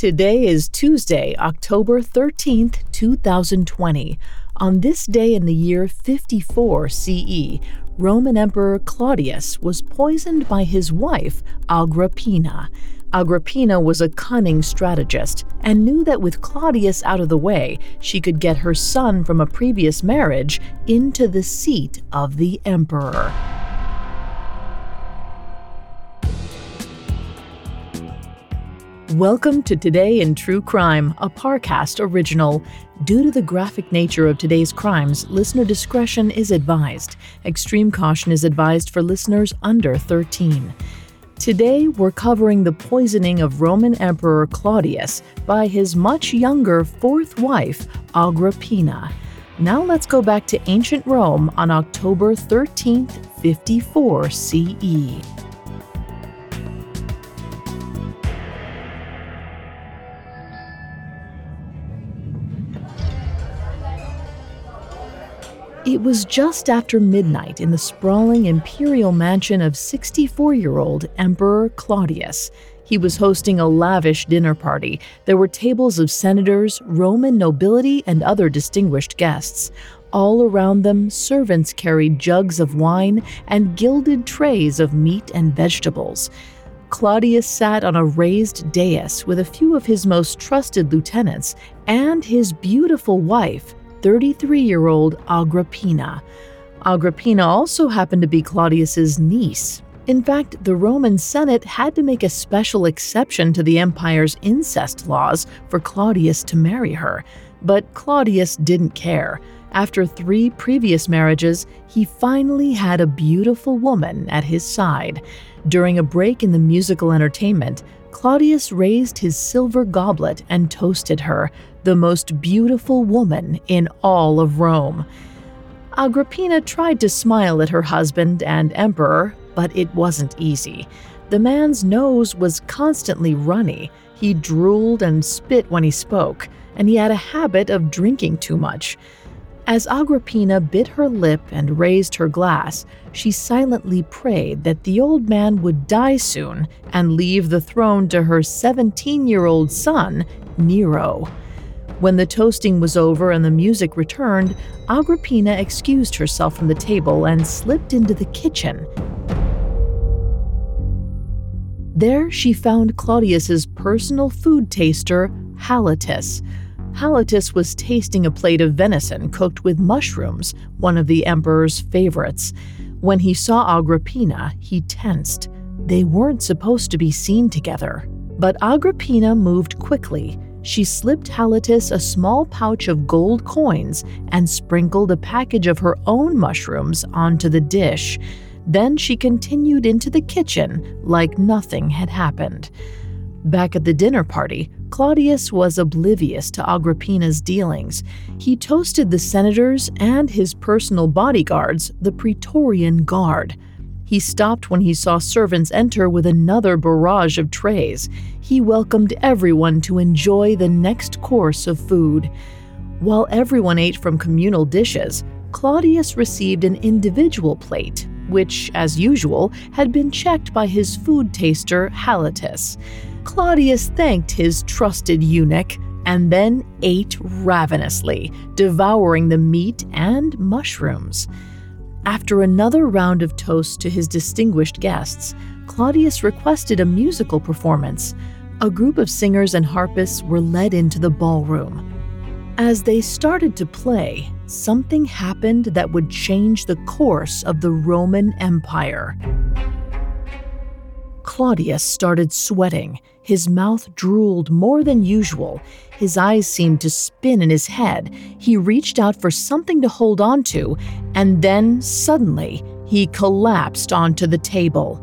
Today is Tuesday, October 13th, 2020. On this day in the year 54 CE, Roman Emperor Claudius was poisoned by his wife, Agrippina. Agrippina was a cunning strategist and knew that with Claudius out of the way, she could get her son from a previous marriage into the seat of the emperor. Welcome to Today in True Crime, a Parcast original. Due to the graphic nature of today's crimes, listener discretion is advised. Extreme caution is advised for listeners under 13. Today, we're covering the poisoning of Roman Emperor Claudius by his much younger fourth wife, Agrippina. Now let's go back to ancient Rome on October 13th, 54 CE. It was just after midnight in the sprawling imperial mansion of 64 year old Emperor Claudius. He was hosting a lavish dinner party. There were tables of senators, Roman nobility, and other distinguished guests. All around them, servants carried jugs of wine and gilded trays of meat and vegetables. Claudius sat on a raised dais with a few of his most trusted lieutenants and his beautiful wife, 33 year old Agrippina. Agrippina also happened to be Claudius's niece. In fact, the Roman Senate had to make a special exception to the empire's incest laws for Claudius to marry her. But Claudius didn't care. After three previous marriages, he finally had a beautiful woman at his side. During a break in the musical entertainment, Claudius raised his silver goblet and toasted her, the most beautiful woman in all of Rome. Agrippina tried to smile at her husband and emperor, but it wasn't easy. The man's nose was constantly runny. He drooled and spit when he spoke, and he had a habit of drinking too much. As Agrippina bit her lip and raised her glass, she silently prayed that the old man would die soon and leave the throne to her 17 year old son, Nero. When the toasting was over and the music returned, Agrippina excused herself from the table and slipped into the kitchen. There she found Claudius's personal food taster, Halotus. Halotus was tasting a plate of venison cooked with mushrooms, one of the emperor's favorites. When he saw Agrippina, he tensed. They weren't supposed to be seen together. But Agrippina moved quickly. She slipped Halotus a small pouch of gold coins and sprinkled a package of her own mushrooms onto the dish. Then she continued into the kitchen like nothing had happened. Back at the dinner party, Claudius was oblivious to Agrippina's dealings. He toasted the senators and his personal bodyguards, the Praetorian Guard. He stopped when he saw servants enter with another barrage of trays. He welcomed everyone to enjoy the next course of food. While everyone ate from communal dishes, Claudius received an individual plate, which, as usual, had been checked by his food taster, Halotus. Claudius thanked his trusted eunuch and then ate ravenously, devouring the meat and mushrooms. After another round of toasts to his distinguished guests, Claudius requested a musical performance. A group of singers and harpists were led into the ballroom. As they started to play, something happened that would change the course of the Roman Empire. Claudius started sweating. His mouth drooled more than usual. His eyes seemed to spin in his head. He reached out for something to hold on to, and then suddenly he collapsed onto the table.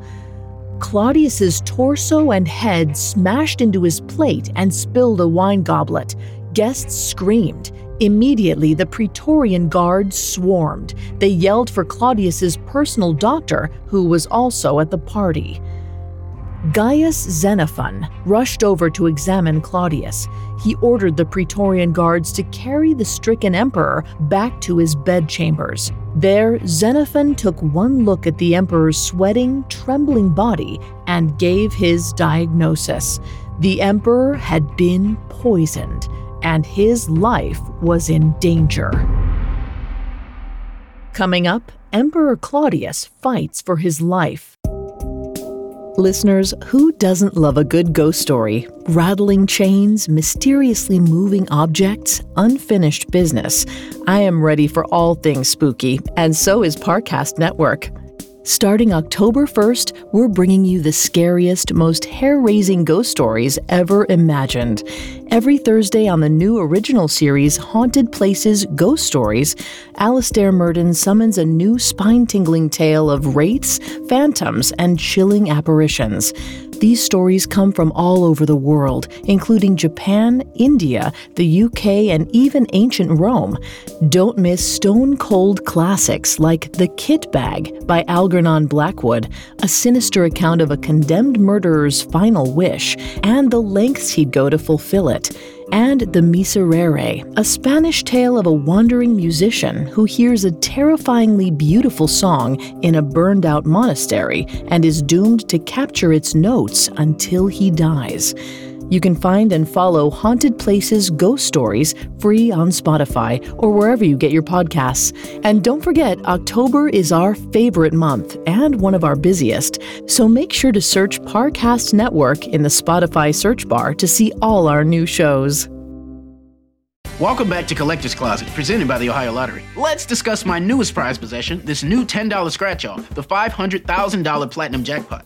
Claudius's torso and head smashed into his plate and spilled a wine goblet. Guests screamed. Immediately, the Praetorian guards swarmed. They yelled for Claudius's personal doctor, who was also at the party. Gaius Xenophon rushed over to examine Claudius. He ordered the Praetorian guards to carry the stricken emperor back to his bedchambers. There, Xenophon took one look at the emperor's sweating, trembling body and gave his diagnosis. The emperor had been poisoned, and his life was in danger. Coming up, Emperor Claudius fights for his life. Listeners, who doesn't love a good ghost story? Rattling chains, mysteriously moving objects, unfinished business. I am ready for all things spooky, and so is Parcast Network. Starting October 1st, we're bringing you the scariest, most hair raising ghost stories ever imagined. Every Thursday on the new original series, Haunted Places Ghost Stories, Alastair Murden summons a new spine tingling tale of wraiths, phantoms, and chilling apparitions. These stories come from all over the world, including Japan, India, the UK, and even ancient Rome. Don't miss stone cold classics like The Kit Bag by Algernon Blackwood, a sinister account of a condemned murderer's final wish, and the lengths he'd go to fulfill it and The Miserere, a Spanish tale of a wandering musician who hears a terrifyingly beautiful song in a burned out monastery and is doomed to capture its notes until he dies. You can find and follow Haunted Places Ghost Stories free on Spotify or wherever you get your podcasts. And don't forget, October is our favorite month and one of our busiest. So make sure to search Parcast Network in the Spotify search bar to see all our new shows. Welcome back to Collector's Closet, presented by the Ohio Lottery. Let's discuss my newest prize possession, this new $10 scratch off, the $500,000 Platinum Jackpot.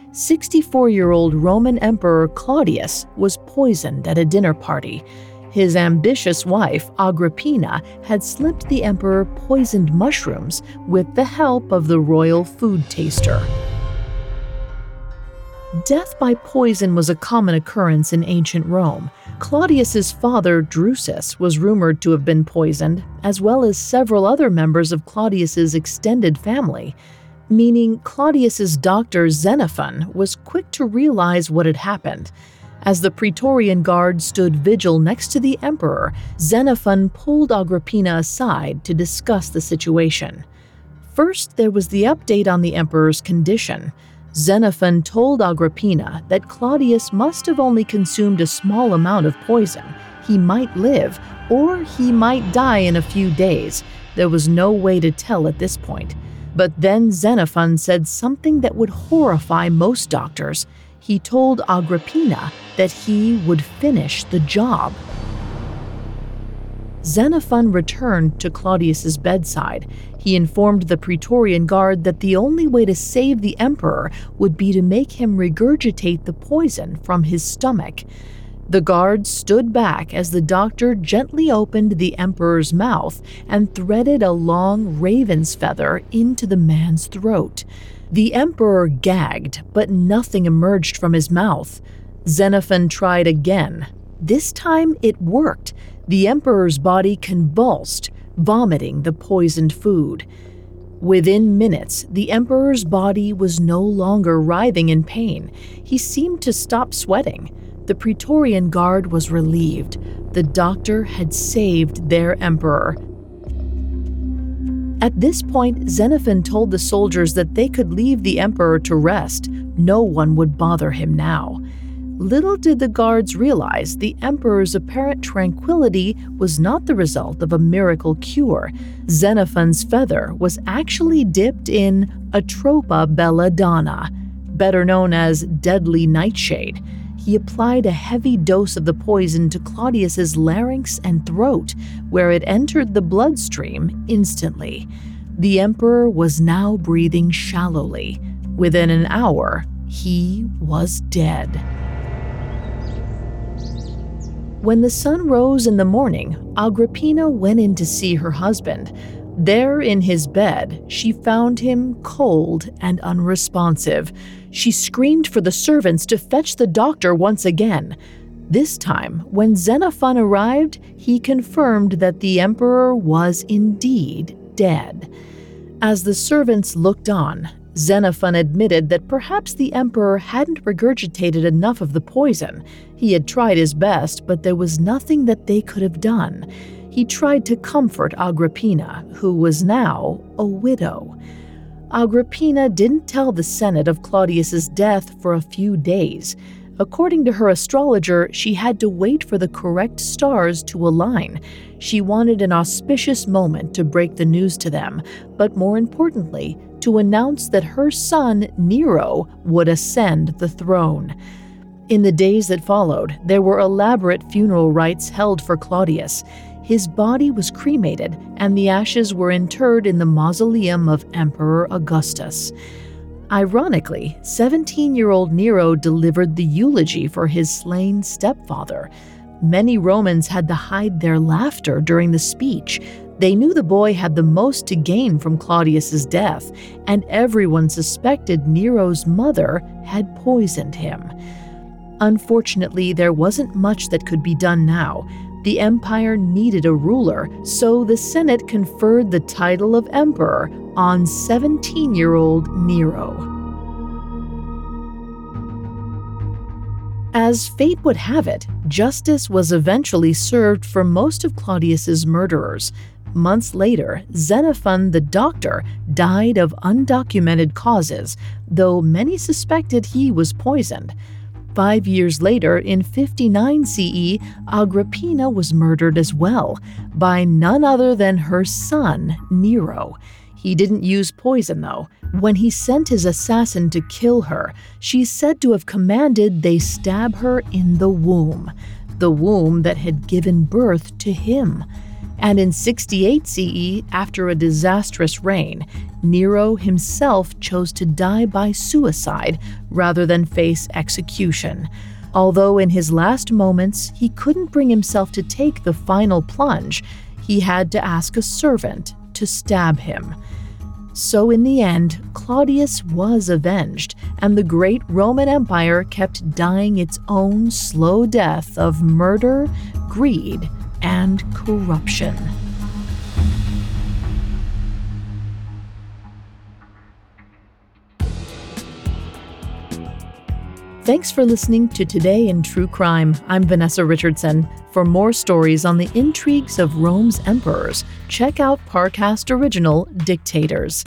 64 year old Roman Emperor Claudius was poisoned at a dinner party. His ambitious wife, Agrippina, had slipped the emperor poisoned mushrooms with the help of the royal food taster. Death by poison was a common occurrence in ancient Rome. Claudius's father, Drusus, was rumored to have been poisoned, as well as several other members of Claudius's extended family meaning Claudius's doctor Xenophon was quick to realize what had happened. As the Praetorian Guard stood vigil next to the emperor, Xenophon pulled Agrippina aside to discuss the situation. First, there was the update on the emperor's condition. Xenophon told Agrippina that Claudius must have only consumed a small amount of poison. He might live, or he might die in a few days. There was no way to tell at this point. But then Xenophon said something that would horrify most doctors. He told Agrippina that he would finish the job. Xenophon returned to Claudius's bedside. He informed the Praetorian Guard that the only way to save the emperor would be to make him regurgitate the poison from his stomach. The guards stood back as the doctor gently opened the emperor's mouth and threaded a long raven's feather into the man's throat. The emperor gagged, but nothing emerged from his mouth. Xenophon tried again. This time it worked. The emperor's body convulsed, vomiting the poisoned food. Within minutes, the emperor's body was no longer writhing in pain. He seemed to stop sweating. The Praetorian Guard was relieved. The doctor had saved their emperor. At this point, Xenophon told the soldiers that they could leave the emperor to rest. No one would bother him now. Little did the guards realize the emperor's apparent tranquility was not the result of a miracle cure. Xenophon's feather was actually dipped in Atropa belladonna, better known as deadly nightshade. He applied a heavy dose of the poison to Claudius's larynx and throat, where it entered the bloodstream instantly. The emperor was now breathing shallowly. Within an hour, he was dead. When the sun rose in the morning, Agrippina went in to see her husband. There in his bed, she found him cold and unresponsive. She screamed for the servants to fetch the doctor once again. This time, when Xenophon arrived, he confirmed that the emperor was indeed dead. As the servants looked on, Xenophon admitted that perhaps the emperor hadn't regurgitated enough of the poison. He had tried his best, but there was nothing that they could have done. He tried to comfort Agrippina, who was now a widow. Agrippina didn't tell the Senate of Claudius's death for a few days. According to her astrologer, she had to wait for the correct stars to align. She wanted an auspicious moment to break the news to them, but more importantly, to announce that her son, Nero, would ascend the throne. In the days that followed, there were elaborate funeral rites held for Claudius. His body was cremated, and the ashes were interred in the mausoleum of Emperor Augustus. Ironically, 17 year old Nero delivered the eulogy for his slain stepfather. Many Romans had to hide their laughter during the speech. They knew the boy had the most to gain from Claudius's death, and everyone suspected Nero's mother had poisoned him. Unfortunately, there wasn't much that could be done now. The empire needed a ruler, so the Senate conferred the title of emperor on 17 year old Nero. As fate would have it, justice was eventually served for most of Claudius's murderers. Months later, Xenophon the doctor died of undocumented causes, though many suspected he was poisoned. Five years later, in 59 CE, Agrippina was murdered as well, by none other than her son, Nero. He didn't use poison, though. When he sent his assassin to kill her, she's said to have commanded they stab her in the womb, the womb that had given birth to him. And in 68 CE, after a disastrous reign, Nero himself chose to die by suicide rather than face execution. Although in his last moments he couldn't bring himself to take the final plunge, he had to ask a servant to stab him. So, in the end, Claudius was avenged, and the great Roman Empire kept dying its own slow death of murder, greed, and corruption. Thanks for listening to Today in True Crime. I'm Vanessa Richardson. For more stories on the intrigues of Rome's emperors, check out Parcast Original Dictators.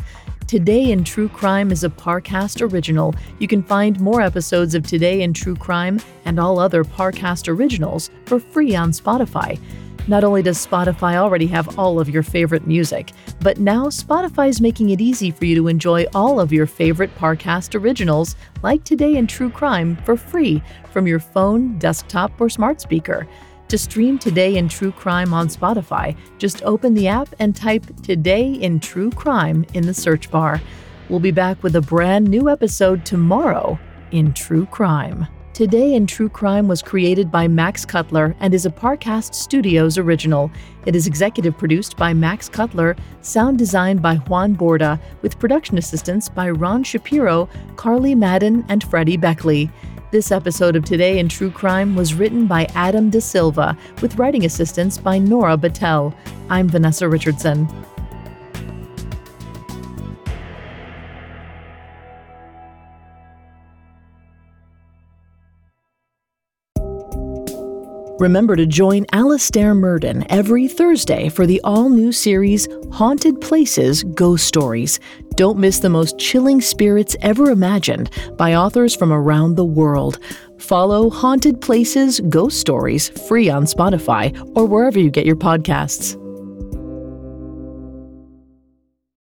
Today in True Crime is a Parcast original. You can find more episodes of Today in True Crime and all other Parcast originals for free on Spotify. Not only does Spotify already have all of your favorite music, but now Spotify is making it easy for you to enjoy all of your favorite Parcast originals, like Today in True Crime, for free from your phone, desktop, or smart speaker. To stream Today in True Crime on Spotify, just open the app and type Today in True Crime in the search bar. We'll be back with a brand new episode tomorrow in True Crime. Today in True Crime was created by Max Cutler and is a Parcast Studios original. It is executive produced by Max Cutler, sound designed by Juan Borda, with production assistance by Ron Shapiro, Carly Madden, and Freddie Beckley. This episode of Today in True Crime was written by Adam De Silva, with writing assistance by Nora Battelle. I'm Vanessa Richardson. Remember to join Alastair Murden every Thursday for the all new series Haunted Places Ghost Stories. Don't miss the most chilling spirits ever imagined by authors from around the world. Follow Haunted Places Ghost Stories free on Spotify or wherever you get your podcasts.